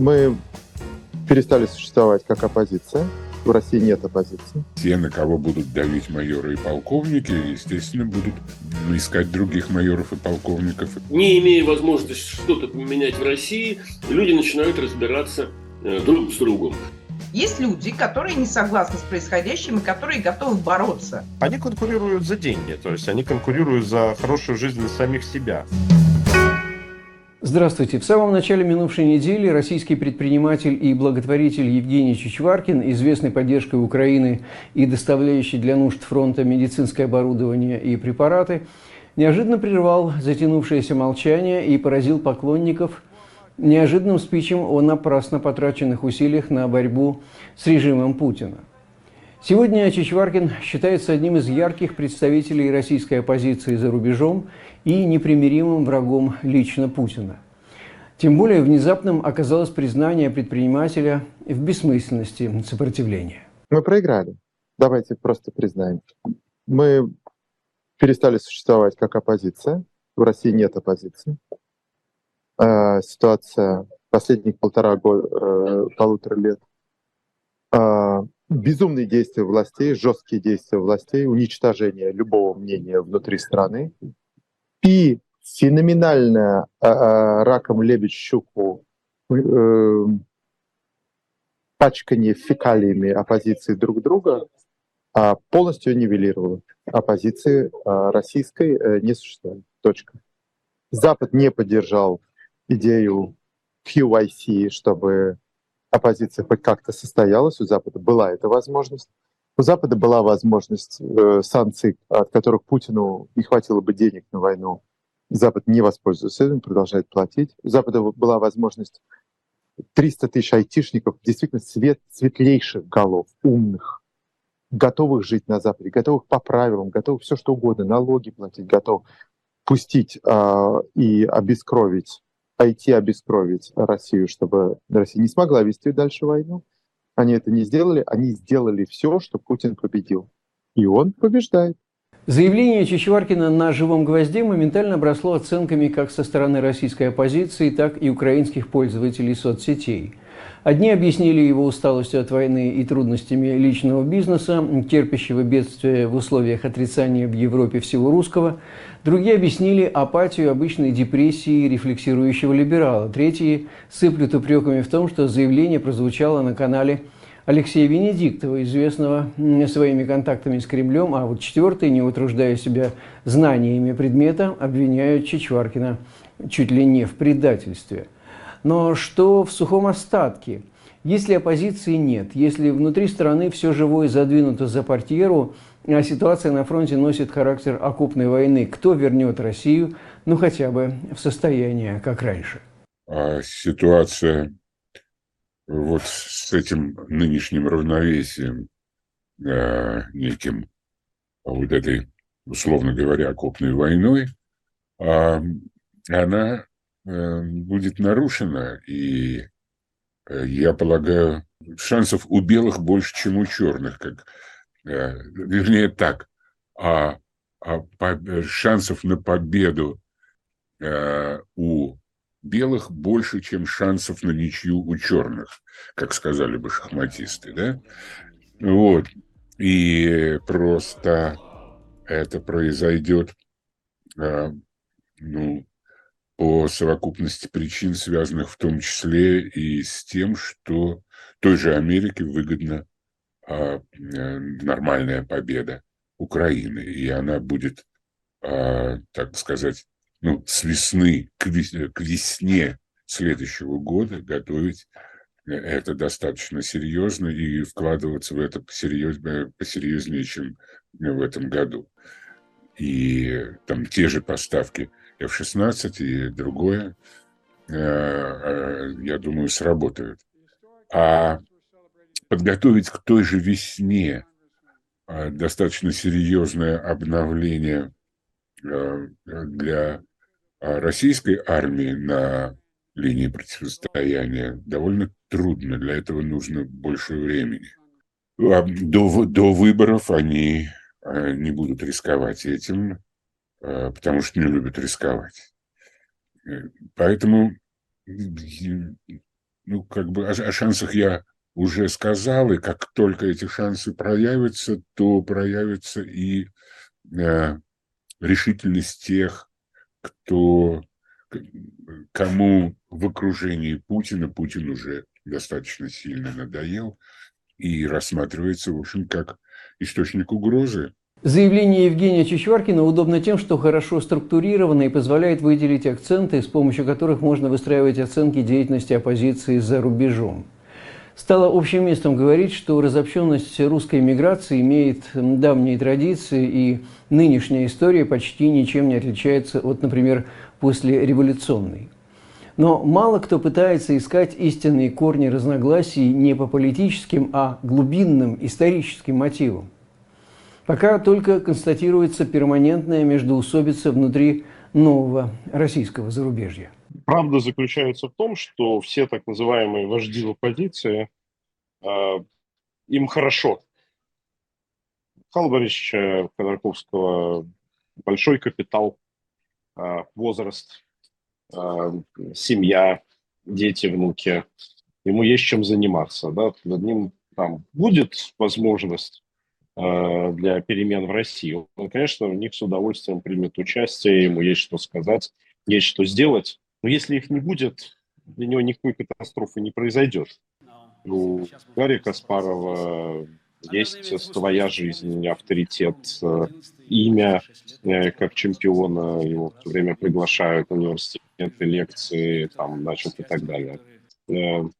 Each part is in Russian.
Мы перестали существовать как оппозиция. В России нет оппозиции. Те, на кого будут давить майоры и полковники, естественно, будут искать других майоров и полковников. Не имея возможности что-то поменять в России, люди начинают разбираться э, друг с другом. Есть люди, которые не согласны с происходящим и которые готовы бороться. Они конкурируют за деньги, то есть они конкурируют за хорошую жизнь для самих себя. Здравствуйте. В самом начале минувшей недели российский предприниматель и благотворитель Евгений Чичваркин, известный поддержкой Украины и доставляющий для нужд фронта медицинское оборудование и препараты, неожиданно прервал затянувшееся молчание и поразил поклонников неожиданным спичем о напрасно потраченных усилиях на борьбу с режимом Путина. Сегодня Чичваркин считается одним из ярких представителей российской оппозиции за рубежом и непримиримым врагом лично Путина. Тем более внезапным оказалось признание предпринимателя в бессмысленности сопротивления. Мы проиграли. Давайте просто признаем. Мы перестали существовать как оппозиция. В России нет оппозиции. А, ситуация последних полтора года, э, полутора лет а, безумные действия властей, жесткие действия властей, уничтожение любого мнения внутри страны и феноменальная а, а, раком лебедь щуку э, пачкание фекалиями оппозиции друг друга а, полностью нивелировало. Оппозиции а, российской а, не существует. Точка. Запад не поддержал идею QIC, чтобы оппозиция хоть как-то состоялась, у Запада была эта возможность. У Запада была возможность э, санкций, от которых Путину не хватило бы денег на войну. Запад не воспользуется этим, продолжает платить. У Запада была возможность 300 тысяч айтишников, действительно свет, светлейших голов, умных, готовых жить на Западе, готовых по правилам, готовых все что угодно, налоги платить, готов пустить э, и обескровить пойти обескровить Россию, чтобы Россия не смогла вести дальше войну. Они это не сделали, они сделали все, чтобы Путин победил. И он побеждает. Заявление Чичваркина на «Живом гвозде» моментально обросло оценками как со стороны российской оппозиции, так и украинских пользователей соцсетей. Одни объяснили его усталостью от войны и трудностями личного бизнеса, терпящего бедствия в условиях отрицания в Европе всего русского. Другие объяснили апатию обычной депрессии рефлексирующего либерала. Третьи сыплют упреками в том, что заявление прозвучало на канале Алексея Венедиктова, известного своими контактами с Кремлем, а вот четвертый, не утруждая себя знаниями предмета, обвиняют Чичваркина чуть ли не в предательстве – но что в сухом остатке? Если оппозиции нет, если внутри страны все живое задвинуто за портьеру, а ситуация на фронте носит характер окопной войны, кто вернет Россию, ну хотя бы в состояние, как раньше? А ситуация вот с этим нынешним равновесием, э, неким вот этой, условно говоря, окопной войной, э, она будет нарушена, и э, я полагаю, шансов у белых больше, чем у черных, как, э, вернее так, а, а по, шансов на победу у белых больше, чем шансов на ничью у черных, как сказали бы шахматисты, да? Вот. И просто это произойдет, ну, по совокупности причин, связанных в том числе и с тем, что той же Америке выгодна а, э, нормальная победа Украины, и она будет, а, так сказать, ну, с весны к, к весне следующего года готовить это достаточно серьезно и вкладываться в это посерьезнее, посерьезнее, чем в этом году. И там те же поставки F-16 и другое, э, э, я думаю, сработают. А подготовить к той же весне э, достаточно серьезное обновление для российской армии на линии противостояния довольно трудно. Для этого нужно больше времени. До, до выборов они не будут рисковать этим. Э, потому что не любят рисковать. Э, поэтому ну, как бы о, о шансах я уже сказал, и как только эти шансы проявятся, то проявится и э, решительность тех, кто, кому в окружении Путина Путин уже достаточно сильно надоел и рассматривается, в общем, как источник угрозы. Заявление Евгения Чичваркина удобно тем, что хорошо структурировано и позволяет выделить акценты, с помощью которых можно выстраивать оценки деятельности оппозиции за рубежом. Стало общим местом говорить, что разобщенность русской миграции имеет давние традиции, и нынешняя история почти ничем не отличается от, например, послереволюционной. Но мало кто пытается искать истинные корни разногласий не по политическим, а глубинным историческим мотивам. Пока только констатируется перманентная междоусобица внутри нового российского зарубежья. Правда заключается в том, что все так называемые вожди оппозиции, э, им хорошо. Михаил Борисович Ходорковского большой капитал, э, возраст, э, семья, дети, внуки. Ему есть чем заниматься. Да? Над ним там будет возможность для перемен в России, он, конечно, в них с удовольствием примет участие, ему есть что сказать, есть что сделать. Но если их не будет, для него никакой катастрофы не произойдет. У Гарри Каспарова есть твоя жизнь, авторитет, э, имя э, как чемпиона, его все время приглашают в университеты, лекции, там, значит, и так далее.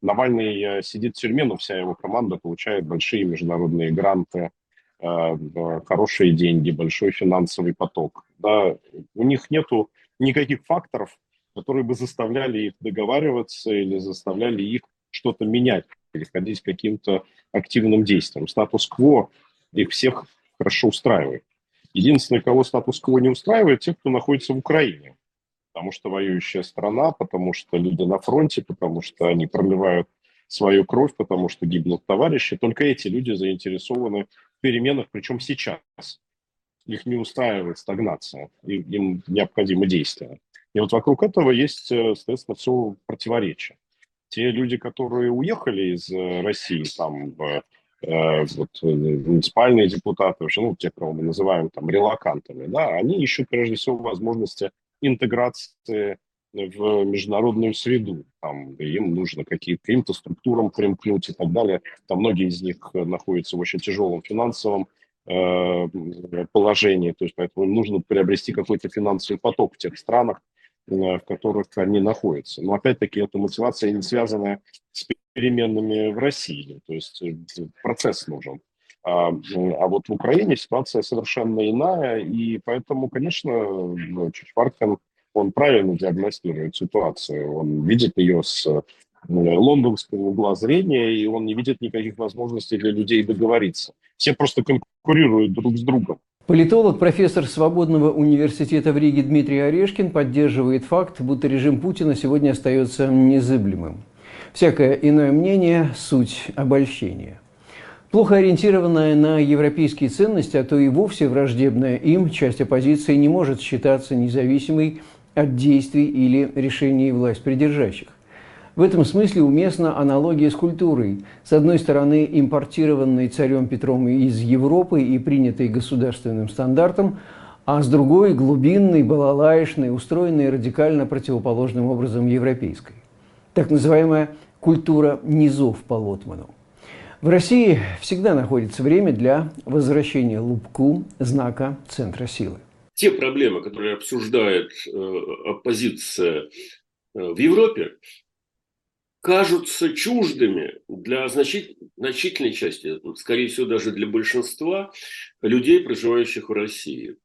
Навальный сидит в тюрьме, но вся его команда получает большие международные гранты, Э, хорошие деньги, большой финансовый поток. Да, у них нету никаких факторов, которые бы заставляли их договариваться или заставляли их что-то менять, переходить к каким-то активным действиям. Статус-кво их всех хорошо устраивает. Единственное, кого статус-кво не устраивает, те, кто находится в Украине. Потому что воюющая страна, потому что люди на фронте, потому что они проливают свою кровь, потому что гибнут товарищи. Только эти люди заинтересованы в переменах, причем сейчас. Их не устраивает стагнация, им необходимо действие. И вот вокруг этого есть, э, соответственно, все противоречие. Те люди, которые уехали из э, России, там, э, вот, муниципальные депутаты, вообще, ну, те, кого мы называем там релакантами, да, они ищут прежде всего возможности интеграции в международную среду. Там, им нужно какие-то, каким-то структурам примкнуть и так далее. Там многие из них находятся в очень тяжелом финансовом э, положении, то есть поэтому им нужно приобрести какой-то финансовый поток в тех странах, э, в которых они находятся. Но опять-таки эта мотивация не связана с переменными в России, то есть э, процесс нужен. А, а вот в Украине ситуация совершенно иная, и поэтому, конечно, Чичваркин он правильно диагностирует ситуацию, он видит ее с э, лондонского угла зрения, и он не видит никаких возможностей для людей договориться. Все просто конкурируют друг с другом. Политолог, профессор Свободного университета в Риге Дмитрий Орешкин поддерживает факт, будто режим Путина сегодня остается незыблемым. Всякое иное мнение – суть обольщения. Плохо ориентированная на европейские ценности, а то и вовсе враждебная им, часть оппозиции не может считаться независимой от действий или решений власть придержащих. В этом смысле уместна аналогия с культурой. С одной стороны, импортированной царем Петром из Европы и принятой государственным стандартом, а с другой – глубинной, балалаишной, устроенной радикально противоположным образом европейской. Так называемая культура низов по Лотману. В России всегда находится время для возвращения лупку знака центра силы те проблемы, которые обсуждает э, оппозиция э, в Европе, кажутся чуждыми для значит, значительной части, скорее всего, даже для большинства людей, проживающих в России.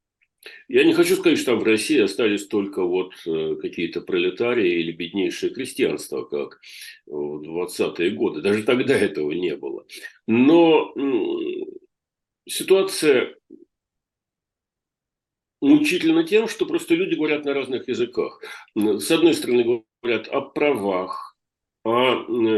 Я не хочу сказать, что там в России остались только вот э, какие-то пролетарии или беднейшее крестьянство, как в 20-е годы. Даже тогда этого не было. Но ситуация мучительно тем, что просто люди говорят на разных языках. С одной стороны, говорят о правах, о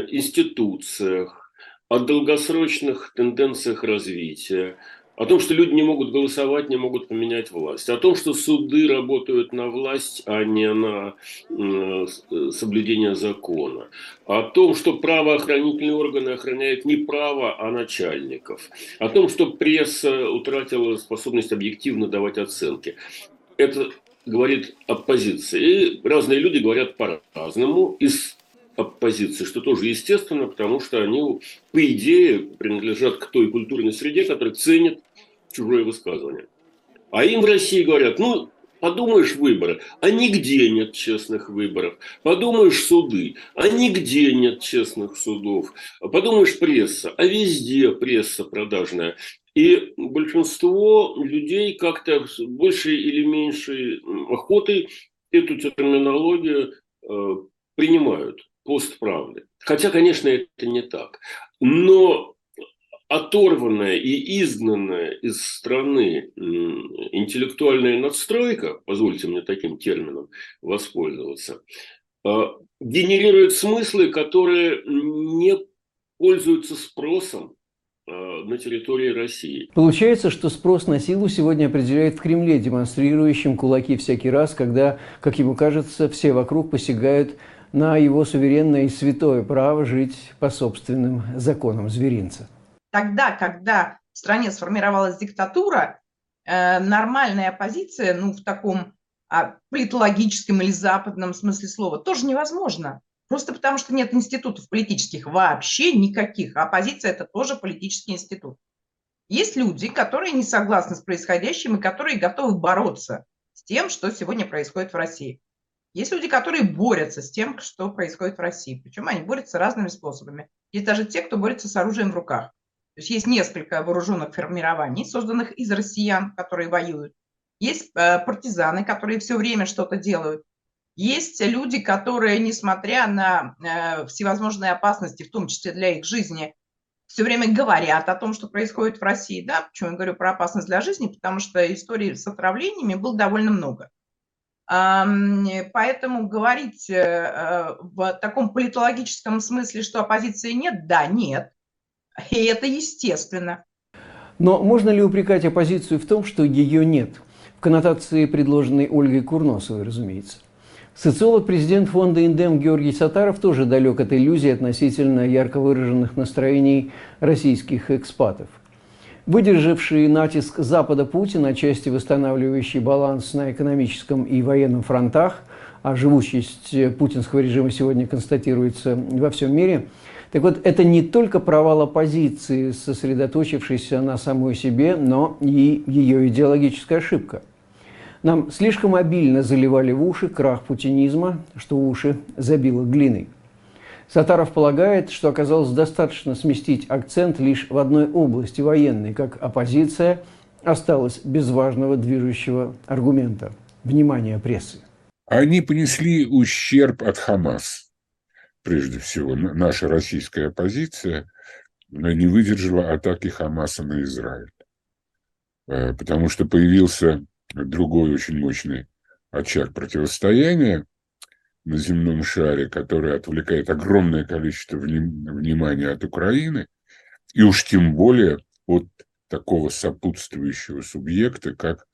институциях, о долгосрочных тенденциях развития, о том, что люди не могут голосовать, не могут поменять власть, о том, что суды работают на власть, а не на э, соблюдение закона, о том, что правоохранительные органы охраняют не право, а начальников, о том, что пресса утратила способность объективно давать оценки. Это говорит оппозиция. И разные люди говорят по-разному. Из оппозиции, что тоже естественно, потому что они, по идее, принадлежат к той культурной среде, которая ценит чужое высказывание. А им в России говорят, ну, подумаешь выборы, а нигде нет честных выборов. Подумаешь суды, а нигде нет честных судов. Подумаешь пресса, а везде пресса продажная. И большинство людей как-то с большей или меньшей охотой эту терминологию э, принимают постправды. Хотя, конечно, это не так. Но оторванная и изгнанная из страны интеллектуальная надстройка, позвольте мне таким термином воспользоваться, а, генерирует смыслы, которые не пользуются спросом а, на территории России. Получается, что спрос на силу сегодня определяет в Кремле, демонстрирующим кулаки всякий раз, когда, как ему кажется, все вокруг посягают на его суверенное и святое право жить по собственным законам зверинца тогда, когда в стране сформировалась диктатура, э, нормальная оппозиция, ну, в таком а, политологическом или западном смысле слова, тоже невозможно. Просто потому, что нет институтов политических вообще никаких. А оппозиция – это тоже политический институт. Есть люди, которые не согласны с происходящим и которые готовы бороться с тем, что сегодня происходит в России. Есть люди, которые борются с тем, что происходит в России. Причем они борются разными способами. Есть даже те, кто борется с оружием в руках. То есть есть несколько вооруженных формирований, созданных из россиян, которые воюют. Есть э, партизаны, которые все время что-то делают. Есть люди, которые, несмотря на э, всевозможные опасности, в том числе для их жизни, все время говорят о том, что происходит в России. Да, почему я говорю про опасность для жизни? Потому что историй с отравлениями было довольно много. Поэтому говорить э, в таком политологическом смысле, что оппозиции нет, да, нет. И это естественно. Но можно ли упрекать оппозицию в том, что ее нет? В коннотации, предложенной Ольгой Курносовой, разумеется. Социолог, президент фонда «Индем» Георгий Сатаров тоже далек от иллюзии относительно ярко выраженных настроений российских экспатов. Выдержавший натиск Запада Путин, отчасти восстанавливающий баланс на экономическом и военном фронтах, а живучесть путинского режима сегодня констатируется во всем мире – так вот, это не только провал оппозиции, сосредоточившейся на самой себе, но и ее идеологическая ошибка. Нам слишком обильно заливали в уши крах путинизма, что уши забило глиной. Сатаров полагает, что оказалось достаточно сместить акцент лишь в одной области военной, как оппозиция осталась без важного движущего аргумента – внимания прессы. Они понесли ущерб от Хамас – прежде всего, наша российская оппозиция не выдержала атаки Хамаса на Израиль. Э, потому что появился другой очень мощный очаг противостояния на земном шаре, который отвлекает огромное количество внимания от Украины, и уж тем более от такого сопутствующего субъекта, как,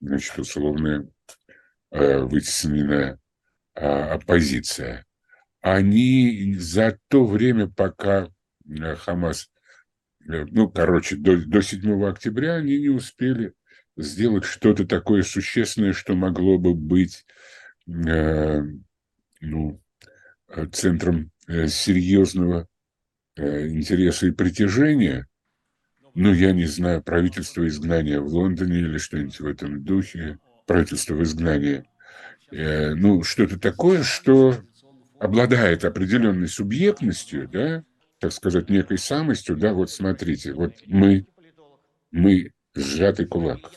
значит, условная э, вытесненная а, оппозиция они за то время, пока э, Хамас, э, ну, короче, до, до 7 октября они не успели сделать что-то такое существенное, что могло бы быть э, ну, э, центром серьезного интереса и притяжения. Ну, я не знаю, правительство изгнания в Лондоне или что-нибудь в этом духе, правительство изгнания. Э, ну, что-то такое, что обладает определенной субъектностью, да, так сказать, некой самостью, да, вот смотрите, вот мы, мы сжатый кулак,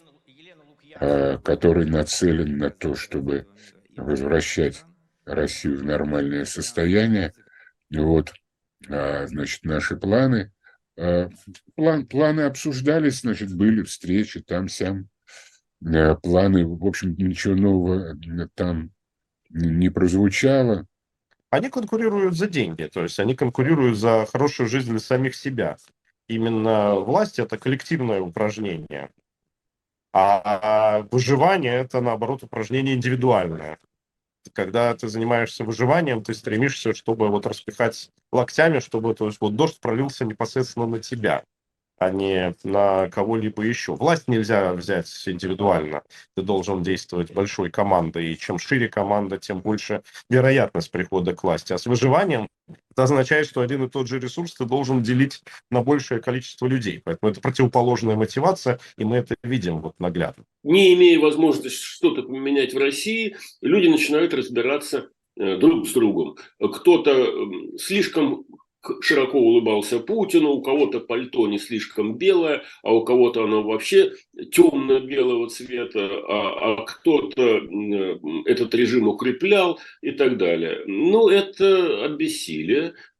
а, который нацелен на то, чтобы возвращать Россию в нормальное состояние. Вот, а, значит, наши планы. А, план, планы обсуждались, значит, были встречи там-сям. Планы, в общем, ничего нового там не прозвучало они конкурируют за деньги, то есть они конкурируют за хорошую жизнь для самих себя. именно власть это коллективное упражнение, а выживание это наоборот упражнение индивидуальное. Когда ты занимаешься выживанием, ты стремишься, чтобы вот распихать локтями, чтобы то есть, вот дождь пролился непосредственно на тебя а не на кого-либо еще. Власть нельзя взять индивидуально. Ты должен действовать большой командой. И чем шире команда, тем больше вероятность прихода к власти. А с выживанием это означает, что один и тот же ресурс ты должен делить на большее количество людей. Поэтому это противоположная мотивация, и мы это видим вот наглядно. Не имея возможности что-то поменять в России, люди начинают разбираться э, друг с другом. Кто-то слишком широко улыбался Путину, у кого-то пальто не слишком белое, а у кого-то оно вообще темно-белого цвета, а, а кто-то этот режим укреплял и так далее. Ну, это от.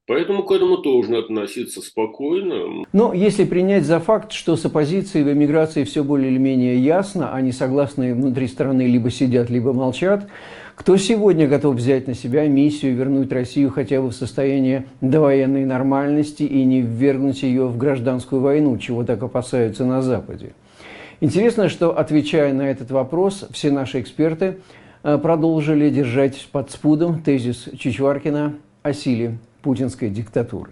Поэтому к этому тоже относиться спокойно. Но если принять за факт, что с оппозицией в эмиграции все более или менее ясно, они согласны внутри страны либо сидят, либо молчат, кто сегодня готов взять на себя миссию вернуть Россию хотя бы в состояние довоенной нормальности и не ввергнуть ее в гражданскую войну, чего так опасаются на Западе? Интересно, что, отвечая на этот вопрос, все наши эксперты э, продолжили держать под спудом тезис Чичваркина о силе путинской диктатуры.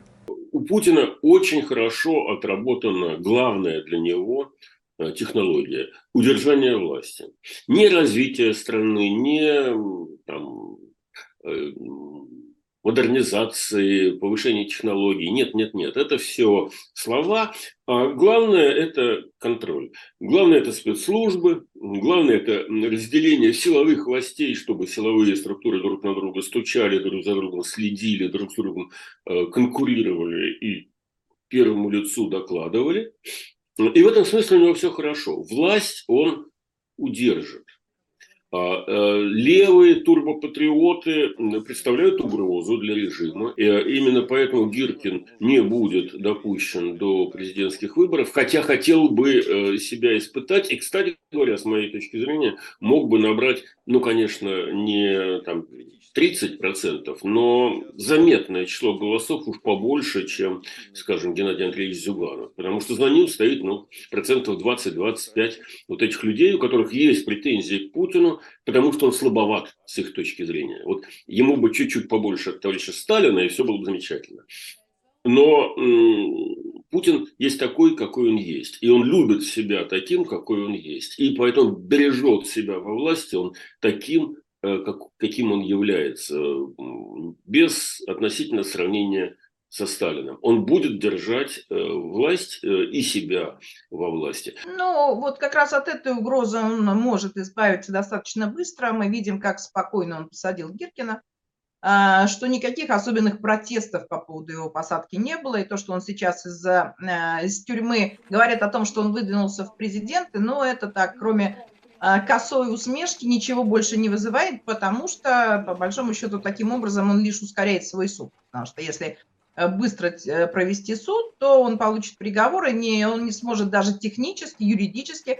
У Путина очень хорошо отработана главное для него технология удержания власти. Не развитие страны, не там, э, модернизации, повышения технологий. Нет, нет, нет. Это все слова. А главное – это контроль. Главное – это спецслужбы. Главное – это разделение силовых властей, чтобы силовые структуры друг на друга стучали, друг за другом следили, друг с другом э, конкурировали и первому лицу докладывали. И в этом смысле у него все хорошо. Власть он удержит. А, э, левые турбопатриоты представляют угрозу для режима. И именно поэтому Гиркин не будет допущен до президентских выборов, хотя хотел бы э, себя испытать. И, кстати говоря, с моей точки зрения, мог бы набрать, ну, конечно, не там, 30%, но заметное число голосов уж побольше, чем, скажем, Геннадий Андреевич Зюганов. Потому что за ним стоит ну, процентов 20-25 вот этих людей, у которых есть претензии к Путину, потому что он слабоват с их точки зрения. Вот ему бы чуть-чуть побольше от товарища Сталина, и все было бы замечательно. Но Путин есть такой, какой он есть. И он любит себя таким, какой он есть. И поэтому бережет себя во власти он таким, как, каким он является, без относительно сравнения со Сталиным. Он будет держать э, власть э, и себя во власти. Ну, вот как раз от этой угрозы он может избавиться достаточно быстро. Мы видим, как спокойно он посадил Гиркина, а, что никаких особенных протестов по поводу его посадки не было. И то, что он сейчас из, из тюрьмы говорит о том, что он выдвинулся в президенты, но это так, кроме косой усмешки ничего больше не вызывает, потому что, по большому счету, таким образом он лишь ускоряет свой суд. Потому что если э, быстро э, провести суд, то он получит приговор, и не, он не сможет даже технически, юридически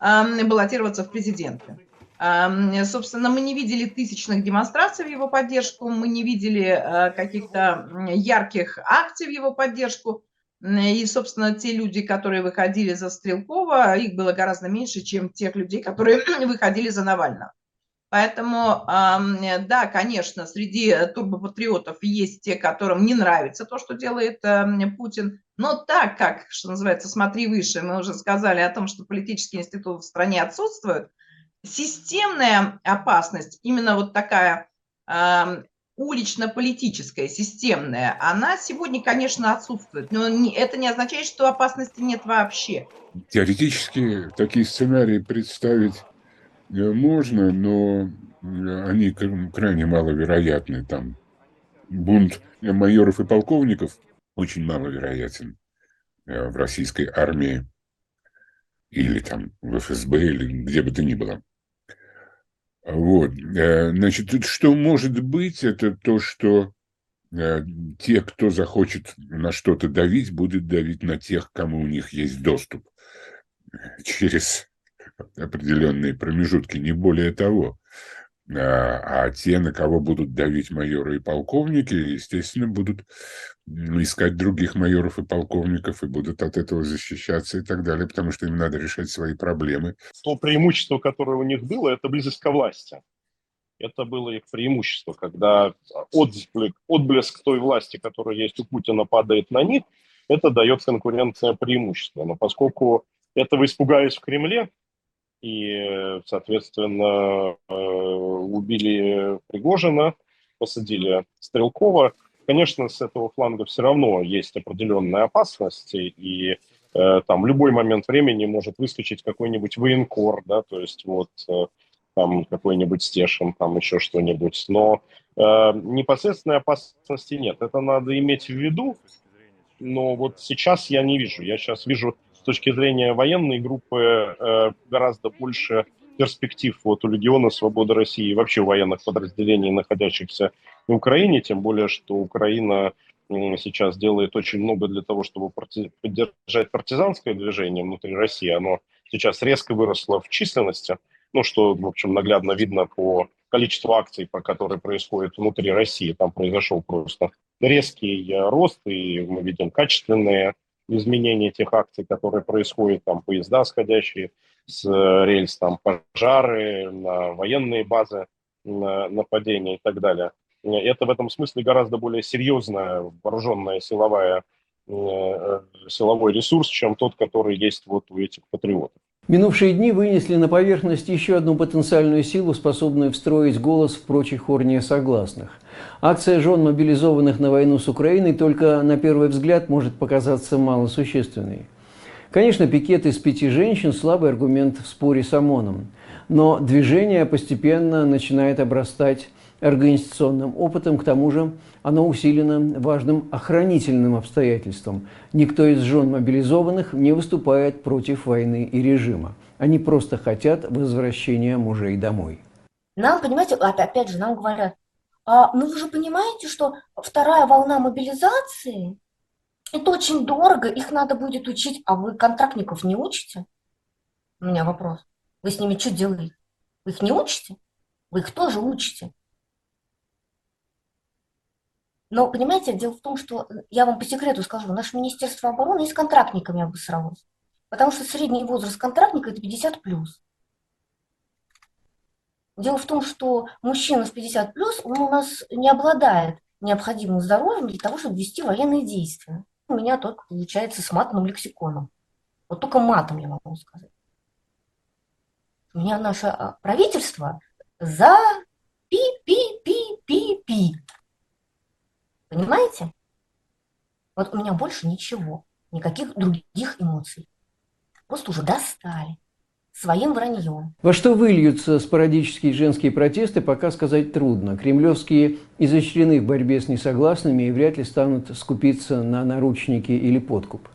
э, баллотироваться в президенты. Э, собственно, мы не видели тысячных демонстраций в его поддержку, мы не видели э, каких-то ярких акций в его поддержку. И, собственно, те люди, которые выходили за Стрелкова, их было гораздо меньше, чем тех людей, которые выходили за Навального. Поэтому, да, конечно, среди турбопатриотов есть те, которым не нравится то, что делает Путин. Но так как, что называется, смотри выше, мы уже сказали о том, что политические институты в стране отсутствуют, системная опасность, именно вот такая улично-политическая, системная, она сегодня, конечно, отсутствует. Но это не означает, что опасности нет вообще. Теоретически такие сценарии представить э, можно, но э, они крайне маловероятны. Там бунт майоров и полковников очень маловероятен э, в российской армии или там в ФСБ, или где бы то ни было. Вот. Э, значит, что может быть, это то, что э, те, кто захочет на что-то давить, будут давить на тех, кому у них есть доступ через определенные промежутки, не более того. А а те, на кого будут давить майоры и полковники, естественно, будут искать других майоров и полковников и будут от этого защищаться и так далее, потому что им надо решать свои проблемы. То преимущество, которое у них было, это близость ко власти. Это было их преимущество, когда отблеск, отблеск той власти, которая есть у Путина, падает на них, это дает конкуренция преимущество. Но поскольку этого испугались в Кремле, и, соответственно, э, убили Пригожина, посадили Стрелкова. Конечно, с этого фланга все равно есть определенные опасности, и э, там любой момент времени может выскочить какой-нибудь военкор, да, то есть вот э, там какой-нибудь Стешин, там еще что-нибудь. Но э, непосредственной опасности нет. Это надо иметь в виду, но вот сейчас я не вижу. Я сейчас вижу точки зрения военной группы э, гораздо больше перспектив вот у Легиона Свободы России и вообще военных подразделений, находящихся на Украине, тем более, что Украина сейчас делает очень много для того, чтобы поддержать партизанское движение внутри России. Оно сейчас резко выросло в численности, ну, что, в общем, наглядно видно по количеству акций, по которые происходят внутри России. Там произошел просто резкий э, рост, и мы видим качественные изменения тех акций, которые происходят, там поезда, сходящие с э, рельс, там пожары, на военные базы, на нападения и так далее. Это в этом смысле гораздо более серьезная вооруженная силовая, э, э, силовой ресурс, чем тот, который есть вот у этих патриотов. Минувшие дни вынесли на поверхность еще одну потенциальную силу, способную встроить голос в прочий хор несогласных. Акция жен, мобилизованных на войну с Украиной, только на первый взгляд может показаться малосущественной. Конечно, пикет из пяти женщин – слабый аргумент в споре с ОМОНом. Но движение постепенно начинает обрастать организационным опытом, к тому же оно усилено важным охранительным обстоятельством. Никто из жен мобилизованных не выступает против войны и режима. Они просто хотят возвращения мужей домой. Нам, понимаете, опя- опять же, нам говорят, а, ну вы же понимаете, что вторая волна мобилизации, это очень дорого, их надо будет учить, а вы контрактников не учите? У меня вопрос. Вы с ними что делаете? Вы их не учите? Вы их тоже учите. Но, понимаете, дело в том, что э, я вам по секрету скажу, наше Министерство обороны и с контрактниками обосралось. Потому что средний возраст контрактника – это 50 плюс. Дело в том, что мужчина в 50 плюс, он у нас не обладает необходимым здоровьем для того, чтобы вести военные действия. У меня только получается с матным лексиконом. Вот только матом я могу сказать. У меня наше а, правительство за пи-пи-пи-пи-пи. Понимаете? Вот у меня больше ничего, никаких других эмоций. Просто уже достали своим враньем. Во что выльются спорадические женские протесты, пока сказать трудно. Кремлевские изощрены в борьбе с несогласными и вряд ли станут скупиться на наручники или подкуп.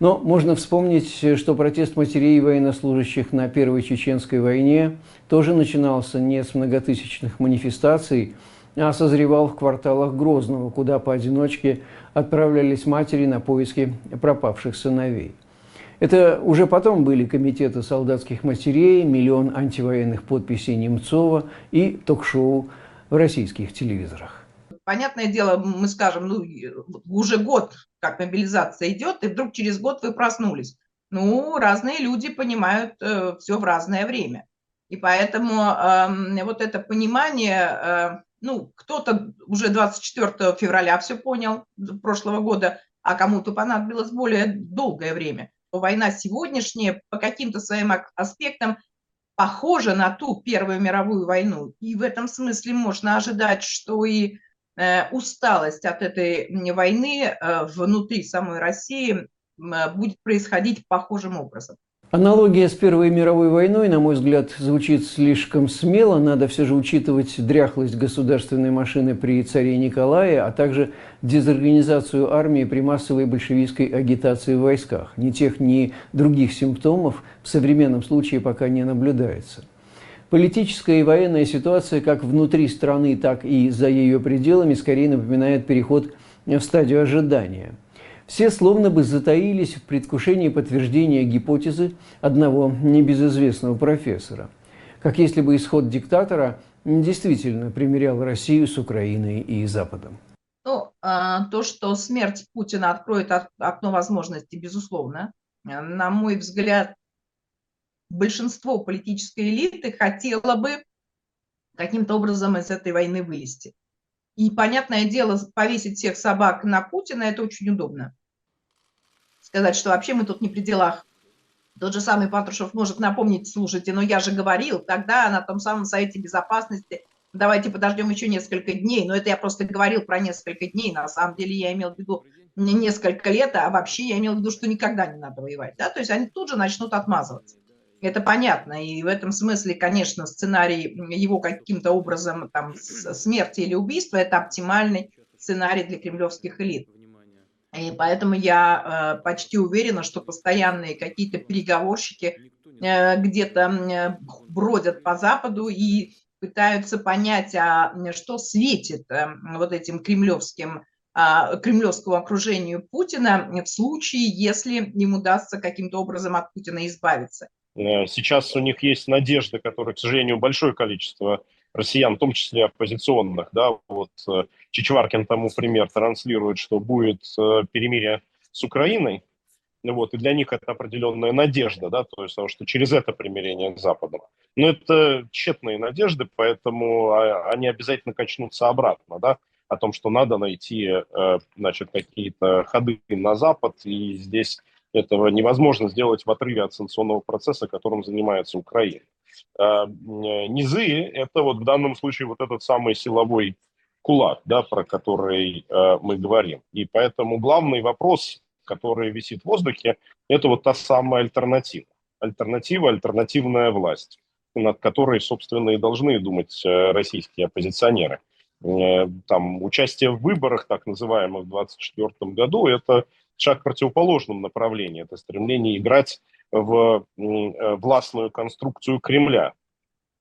Но можно вспомнить, что протест матерей военнослужащих на Первой Чеченской войне тоже начинался не с многотысячных манифестаций, созревал в кварталах Грозного, куда поодиночке отправлялись матери на поиски пропавших сыновей. Это уже потом были комитеты солдатских матерей, миллион антивоенных подписей Немцова и ток-шоу в российских телевизорах. Понятное дело, мы скажем, ну, уже год, как мобилизация идет, и вдруг через год вы проснулись. Ну, разные люди понимают э, все в разное время. И поэтому э, вот это понимание, э, ну, кто-то уже 24 февраля все понял прошлого года, а кому-то понадобилось более долгое время. Война сегодняшняя по каким-то своим аспектам похожа на ту Первую мировую войну. И в этом смысле можно ожидать, что и э, усталость от этой войны э, внутри самой России э, будет происходить похожим образом. Аналогия с Первой мировой войной, на мой взгляд, звучит слишком смело. Надо все же учитывать дряхлость государственной машины при царе Николае, а также дезорганизацию армии при массовой большевистской агитации в войсках. Ни тех, ни других симптомов в современном случае пока не наблюдается. Политическая и военная ситуация как внутри страны, так и за ее пределами скорее напоминает переход в стадию ожидания – все словно бы затаились в предвкушении подтверждения гипотезы одного небезызвестного профессора. Как если бы исход диктатора действительно примирял Россию с Украиной и Западом? Ну, а, то, что смерть Путина откроет окно возможностей, безусловно. На мой взгляд, большинство политической элиты хотело бы каким-то образом из этой войны вылезти. И, понятное дело, повесить всех собак на Путина – это очень удобно. Сказать, что вообще мы тут не при делах. Тот же самый Патрушев может напомнить, слушайте, но я же говорил тогда на том самом Совете Безопасности, давайте подождем еще несколько дней. Но это я просто говорил про несколько дней. На самом деле я имел в виду не несколько лет, а вообще я имел в виду, что никогда не надо воевать. Да? То есть они тут же начнут отмазываться. Это понятно. И в этом смысле, конечно, сценарий его каким-то образом там, смерти или убийства – это оптимальный сценарий для кремлевских элит. И поэтому я э, почти уверена, что постоянные какие-то переговорщики э, где-то э, бродят по Западу и пытаются понять, а что светит вот этим кремлевским а, кремлевскому окружению Путина в случае, если им удастся каким-то образом от Путина избавиться. Э, сейчас у них есть надежда, которая, к сожалению, большое количество россиян, в том числе оппозиционных, да, вот э, Чичваркин тому пример транслирует, что будет э, перемирие с Украиной, вот, и для них это определенная надежда, да, то есть, потому что через это примирение с Западом. Но это тщетные надежды, поэтому а, они обязательно качнутся обратно, да, о том, что надо найти, значит, какие-то ходы на Запад, и здесь этого невозможно сделать в отрыве от санкционного процесса, которым занимается Украина. А, низы – это вот в данном случае вот этот самый силовой кулак, да, про который э, мы говорим. И поэтому главный вопрос, который висит в воздухе, это вот та самая альтернатива. Альтернатива, альтернативная власть, над которой, собственно, и должны думать э, российские оппозиционеры. Э, там участие в выборах, так называемых, в 2024 году, это шаг в противоположном направлении. Это стремление играть в э, властную конструкцию Кремля.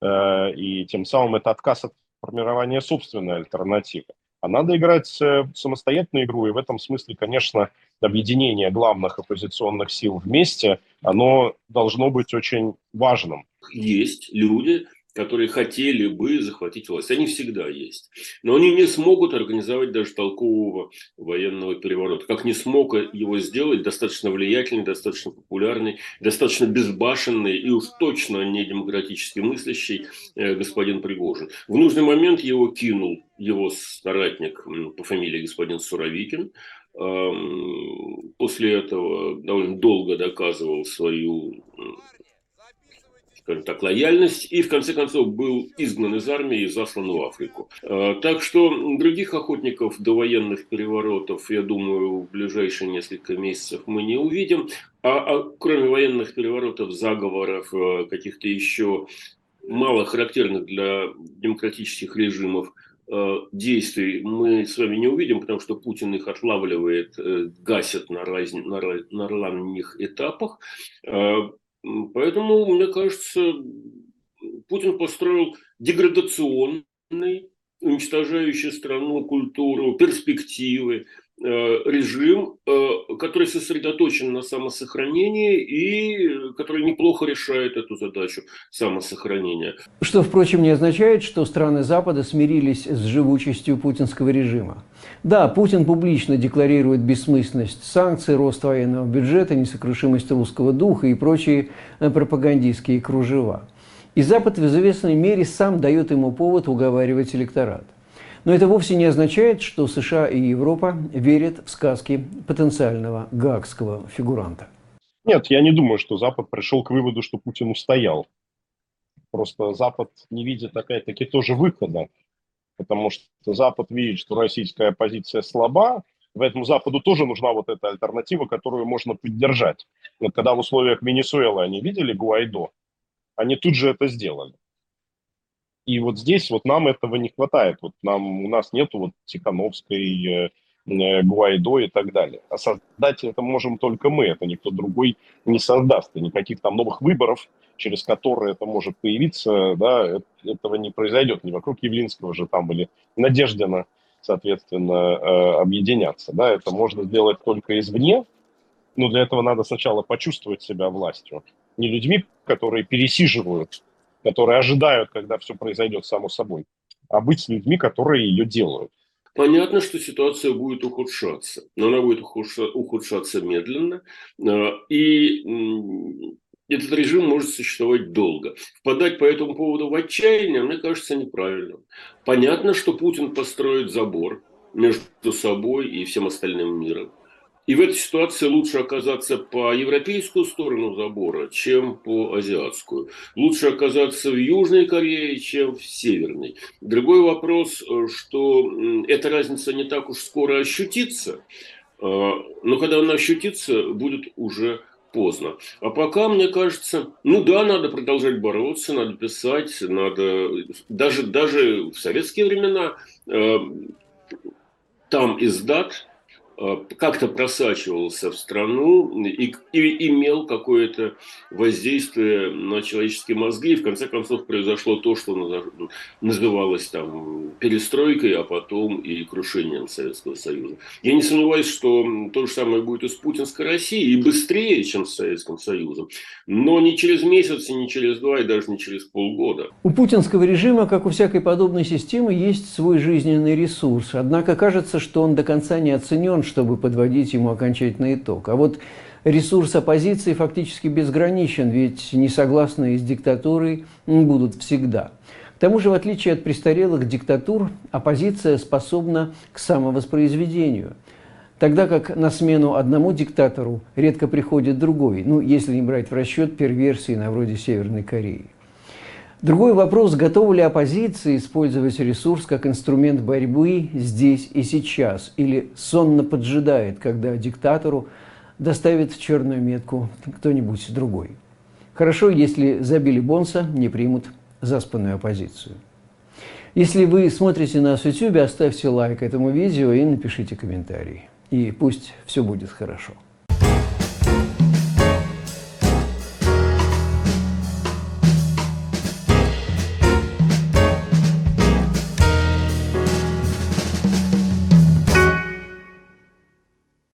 Э, и тем самым это отказ от формирования собственной альтернативы. А надо играть э, самостоятельную игру, и в этом смысле, конечно, объединение главных оппозиционных сил вместе, оно должно быть очень важным. Есть люди, которые хотели бы захватить власть. Они всегда есть. Но они не смогут организовать даже толкового военного переворота. Как не смог его сделать достаточно влиятельный, достаточно популярный, достаточно безбашенный и уж точно не демократически мыслящий э, господин Пригожин. В нужный момент его кинул его соратник по фамилии господин Суровикин. После этого довольно долго доказывал свою скажем так, лояльность и, в конце концов, был изгнан из армии и заслан в Африку. А, так что других охотников до военных переворотов, я думаю, в ближайшие несколько месяцев мы не увидим. А, а кроме военных переворотов, заговоров, а, каких-то еще мало характерных для демократических режимов действий мы с вами не увидим, потому что Путин их отлавливает, э, гасит на, раз, на, на ранних этапах. Поэтому, мне кажется, Путин построил деградационный, уничтожающий страну, культуру, перспективы, режим, э, который сосредоточен на самосохранении и который неплохо решает эту задачу самосохранения. Что, впрочем, не означает, что страны Запада смирились с живучестью путинского режима. Да, Путин публично декларирует бессмысленность санкций, рост военного бюджета, несокрушимость русского духа и прочие э, пропагандистские кружева. И Запад в известной мере сам дает ему повод уговаривать электорат. Но это вовсе не означает, что США и Европа верят в сказки потенциального гаагского фигуранта. Нет, я не думаю, что Запад пришел к выводу, что Путин устоял. Просто Запад не видит, опять-таки, тоже выхода потому что Запад видит, что российская оппозиция слаба, Поэтому Западу тоже нужна вот эта альтернатива, которую можно поддержать. Вот когда в условиях Венесуэлы они видели Гуайдо, они тут же это сделали. И вот здесь вот нам этого не хватает. Вот нам, у нас нету вот Тихановской, э, э, Гуайдо и так далее. А создать это можем только мы, это никто другой не создаст. И никаких там новых выборов через которые это может появиться, да, этого не произойдет. Не вокруг Явлинского же там или Надеждина, соответственно, э, объединяться. Да, это можно сделать только извне, но для этого надо сначала почувствовать себя властью. Не людьми, которые пересиживают которые ожидают, когда все произойдет само собой, а быть с людьми, которые ее делают. Понятно, что ситуация будет ухудшаться, но она будет ухудшаться медленно, э, и этот режим может существовать долго. Впадать по этому поводу в отчаяние, мне кажется, неправильным. Понятно, что Путин построит забор между собой и всем остальным миром. И в этой ситуации лучше оказаться по европейскую сторону забора, чем по азиатскую. Лучше оказаться в Южной Корее, чем в Северной. Другой вопрос, э, что эта разница не так уж скоро ощутится, э, но когда она ощутится, будет уже поздно. А пока, мне кажется, ну да, надо продолжать бороться, надо писать, надо... Даже, даже в советские времена э, там издат Э, как-то просачивался в страну и, и имел какое-то воздействие на человеческие мозги. И в конце концов произошло то, что называлось там перестройкой, а потом и крушением Советского Союза. Я не сомневаюсь, что то же самое будет и с путинской Россией, и быстрее, чем с Советским Союзом. Но не через месяц, и не через два, и даже не через полгода. У путинского режима, как у всякой подобной системы, есть свой жизненный ресурс. Однако кажется, что он до конца не оценен, чтобы подводить ему окончательный итог. А вот ресурс оппозиции фактически безграничен, ведь несогласные с диктатурой будут всегда. К тому же, в отличие от престарелых диктатур, оппозиция способна к самовоспроизведению. Тогда как на смену одному диктатору редко приходит другой, ну, если не брать в расчет перверсии на вроде Северной Кореи. Другой вопрос, готова ли оппозиция использовать ресурс как инструмент борьбы здесь и сейчас, или сонно поджидает, когда диктатору доставит черную метку кто-нибудь другой. Хорошо, если забили Бонса, не примут заспанную оппозицию. Если вы смотрите нас в YouTube, оставьте лайк этому видео и напишите комментарий. И пусть все будет хорошо.